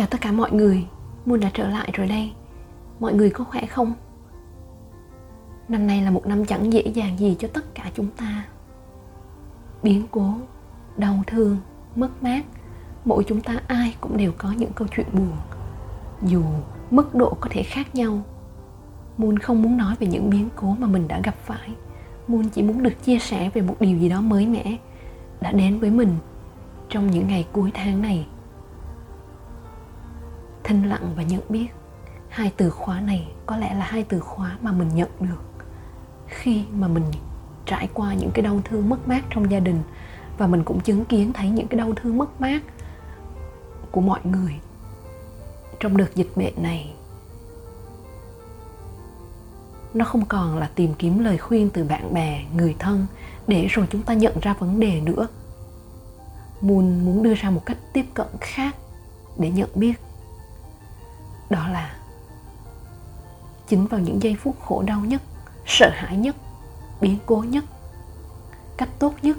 Chào tất cả mọi người, Moon đã trở lại rồi đây. Mọi người có khỏe không? Năm nay là một năm chẳng dễ dàng gì cho tất cả chúng ta. Biến cố, đau thương, mất mát, mỗi chúng ta ai cũng đều có những câu chuyện buồn. Dù mức độ có thể khác nhau. Moon không muốn nói về những biến cố mà mình đã gặp phải. Moon chỉ muốn được chia sẻ về một điều gì đó mới mẻ đã đến với mình trong những ngày cuối tháng này thinh lặng và nhận biết. Hai từ khóa này có lẽ là hai từ khóa mà mình nhận được khi mà mình trải qua những cái đau thương mất mát trong gia đình. Và mình cũng chứng kiến, thấy những cái đau thương mất mát của mọi người trong đợt dịch bệnh này. Nó không còn là tìm kiếm lời khuyên từ bạn bè, người thân để rồi chúng ta nhận ra vấn đề nữa. Moon muốn đưa ra một cách tiếp cận khác để nhận biết đó là chính vào những giây phút khổ đau nhất sợ hãi nhất biến cố nhất cách tốt nhất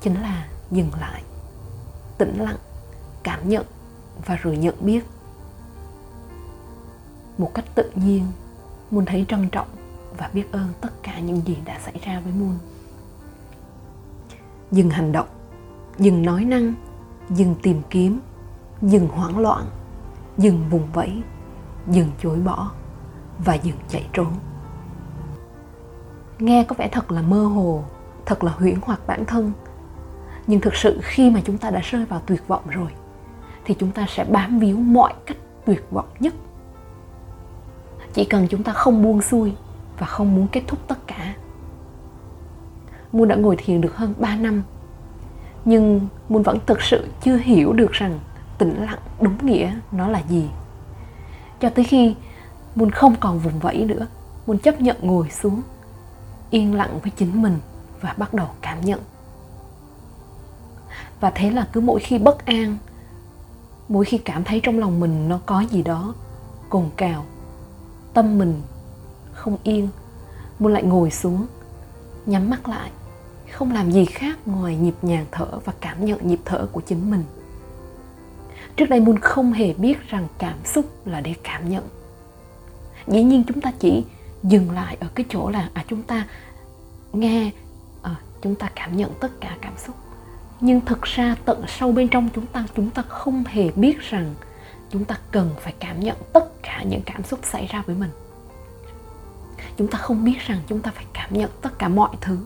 chính là dừng lại tĩnh lặng cảm nhận và rồi nhận biết một cách tự nhiên muốn thấy trân trọng và biết ơn tất cả những gì đã xảy ra với Moon. Dừng hành động, dừng nói năng, dừng tìm kiếm, dừng hoảng loạn, dừng vùng vẫy dừng chối bỏ và dừng chạy trốn. Nghe có vẻ thật là mơ hồ, thật là huyễn hoặc bản thân. Nhưng thực sự khi mà chúng ta đã rơi vào tuyệt vọng rồi, thì chúng ta sẽ bám víu mọi cách tuyệt vọng nhất. Chỉ cần chúng ta không buông xuôi và không muốn kết thúc tất cả. Muôn đã ngồi thiền được hơn 3 năm, Nhưng muôn vẫn thực sự chưa hiểu được rằng tĩnh lặng đúng nghĩa nó là gì cho tới khi muốn không còn vùng vẫy nữa muốn chấp nhận ngồi xuống, Yên lặng với chính mình Và bắt đầu cảm nhận. Và thế là cứ mỗi khi bất an, Mỗi khi cảm thấy trong lòng mình nó có gì đó Cồn cào, Tâm mình không yên muốn lại ngồi xuống, Nhắm mắt lại, Không làm gì khác ngoài nhịp nhàng thở Và cảm nhận nhịp thở của chính mình trước đây Moon không hề biết rằng cảm xúc là để cảm nhận. Dĩ nhiên chúng ta chỉ dừng lại ở cái chỗ là à chúng ta nghe à, chúng ta cảm nhận tất cả cảm xúc. Nhưng thực ra tận sâu bên trong chúng ta chúng ta không hề biết rằng chúng ta cần phải cảm nhận tất cả những cảm xúc xảy ra với mình. Chúng ta không biết rằng chúng ta phải cảm nhận tất cả mọi thứ.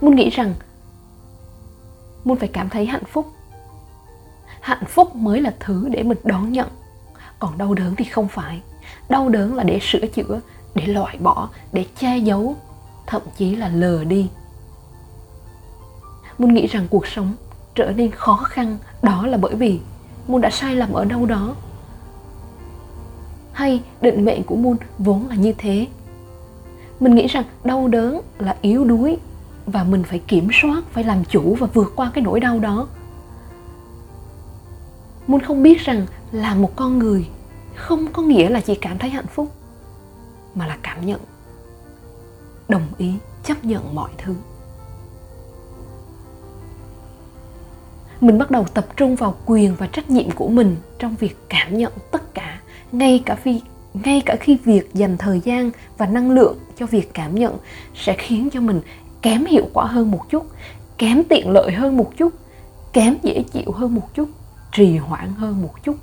Muốn nghĩ rằng muốn phải cảm thấy hạnh phúc hạnh phúc mới là thứ để mình đón nhận. Còn đau đớn thì không phải. Đau đớn là để sửa chữa, để loại bỏ, để che giấu, thậm chí là lờ đi. Muốn nghĩ rằng cuộc sống trở nên khó khăn, đó là bởi vì Moon đã sai lầm ở đâu đó. Hay định mệnh của Moon vốn là như thế. Mình nghĩ rằng đau đớn là yếu đuối và mình phải kiểm soát, phải làm chủ và vượt qua cái nỗi đau đó muốn không biết rằng là một con người không có nghĩa là chỉ cảm thấy hạnh phúc, mà là cảm nhận, đồng ý, chấp nhận mọi thứ. Mình bắt đầu tập trung vào quyền và trách nhiệm của mình trong việc cảm nhận tất cả, ngay cả khi ngay cả khi việc dành thời gian và năng lượng cho việc cảm nhận sẽ khiến cho mình kém hiệu quả hơn một chút, kém tiện lợi hơn một chút, kém dễ chịu hơn một chút trì hoãn hơn một chút.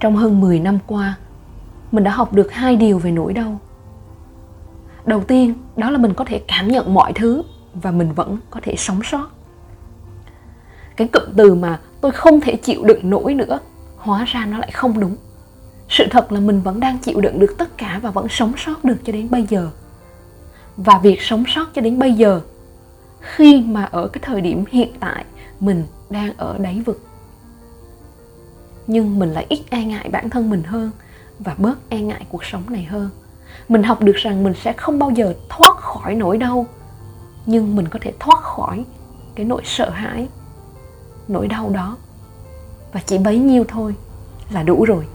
Trong hơn 10 năm qua, mình đã học được hai điều về nỗi đau. Đầu tiên, đó là mình có thể cảm nhận mọi thứ và mình vẫn có thể sống sót. Cái cụm từ mà tôi không thể chịu đựng nổi nữa, hóa ra nó lại không đúng. Sự thật là mình vẫn đang chịu đựng được tất cả và vẫn sống sót được cho đến bây giờ. Và việc sống sót cho đến bây giờ khi mà ở cái thời điểm hiện tại mình đang ở đáy vực. Nhưng mình lại ít e ngại bản thân mình hơn và bớt e ngại cuộc sống này hơn. Mình học được rằng mình sẽ không bao giờ thoát khỏi nỗi đau, nhưng mình có thể thoát khỏi cái nỗi sợ hãi, nỗi đau đó. Và chỉ bấy nhiêu thôi là đủ rồi.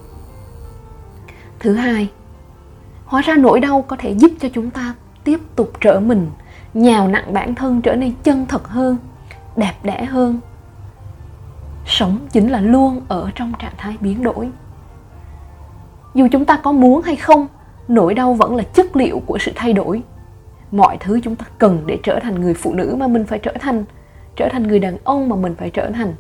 Thứ hai, hóa ra nỗi đau có thể giúp cho chúng ta tiếp tục trở mình nhào nặng bản thân trở nên chân thật hơn, đẹp đẽ hơn. Sống chính là luôn ở trong trạng thái biến đổi. Dù chúng ta có muốn hay không, nỗi đau vẫn là chất liệu của sự thay đổi. Mọi thứ chúng ta cần để trở thành người phụ nữ mà mình phải trở thành trở thành người đàn ông mà mình phải trở thành,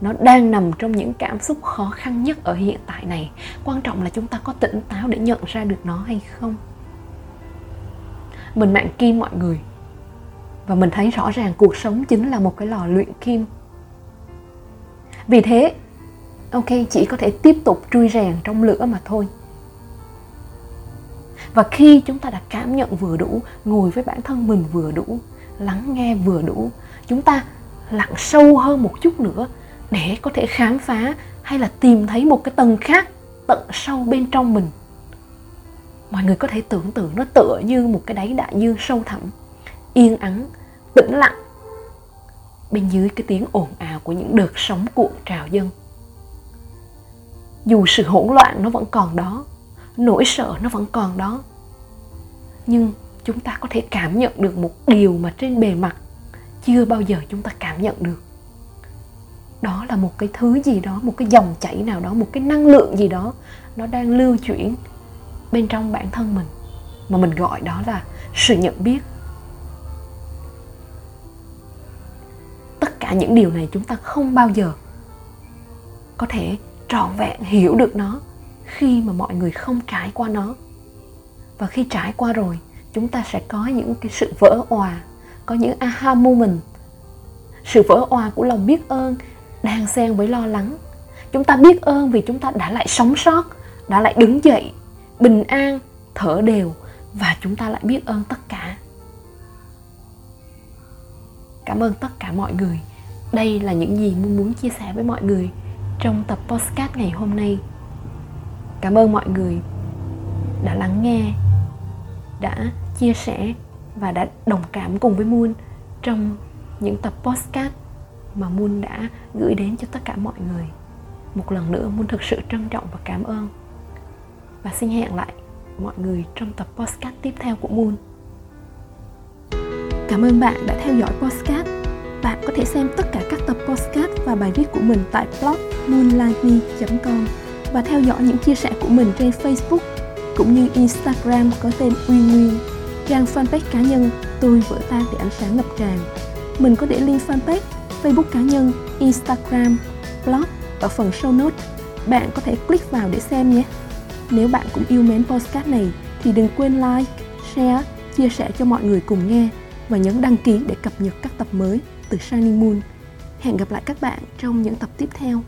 nó đang nằm trong những cảm xúc khó khăn nhất ở hiện tại này. Quan trọng là chúng ta có tỉnh táo để nhận ra được nó hay không. Mình mạng kim mọi người và mình thấy rõ ràng cuộc sống chính là một cái lò luyện kim. Vì thế, ok, chỉ có thể tiếp tục trui rèn trong lửa mà thôi. Và khi chúng ta đã cảm nhận vừa đủ, ngồi với bản thân mình vừa đủ, lắng nghe vừa đủ, chúng ta lặn sâu hơn một chút nữa để có thể khám phá hay là tìm thấy một cái tầng khác tận sâu bên trong mình. Mọi người có thể tưởng tượng nó tựa như một cái đáy đại dương sâu thẳm, yên ắng tĩnh lặng. Bên dưới cái tiếng ồn ào của những đợt sóng cuộn trào dâng. Dù sự hỗn loạn nó vẫn còn đó, nỗi sợ nó vẫn còn đó, nhưng chúng ta có thể cảm nhận được một điều mà trên bề mặt chưa bao giờ chúng ta cảm nhận được. Đó là một cái thứ gì đó, một cái dòng chảy nào đó, một cái năng lượng gì đó, nó đang lưu chuyển bên trong bản thân mình. Mà mình gọi đó là sự nhận biết cả những điều này chúng ta không bao giờ có thể trọn vẹn hiểu được nó khi mà mọi người không trải qua nó. Và khi trải qua rồi, chúng ta sẽ có những cái sự vỡ òa, có những aha moment. Sự vỡ òa của lòng biết ơn đang xen với lo lắng. Chúng ta biết ơn vì chúng ta đã lại sống sót, đã lại đứng dậy, bình an, thở đều và chúng ta lại biết ơn tất cả. Cảm ơn tất cả mọi người đây là những gì muốn muốn chia sẻ với mọi người trong tập podcast ngày hôm nay cảm ơn mọi người đã lắng nghe, đã chia sẻ và đã đồng cảm cùng với Moon trong những tập podcast mà Moon đã gửi đến cho tất cả mọi người. Một lần nữa Moon thực sự trân trọng và cảm ơn. Và xin hẹn lại mọi người trong tập podcast tiếp theo của Moon. Cảm ơn bạn đã theo dõi podcast. Bạn có thể xem tất cả các tập podcast và bài viết của mình tại blog moonlightme.com và theo dõi những chia sẻ của mình trên Facebook cũng như Instagram có tên Uy Nguyên, trang fanpage cá nhân Tôi vỡ tan để ánh sáng ngập tràn. Mình có để link fanpage, Facebook cá nhân, Instagram, blog ở phần show notes. Bạn có thể click vào để xem nhé. Nếu bạn cũng yêu mến podcast này thì đừng quên like, share, chia sẻ cho mọi người cùng nghe và nhấn đăng ký để cập nhật các tập mới từ Shining Moon. Hẹn gặp lại các bạn trong những tập tiếp theo.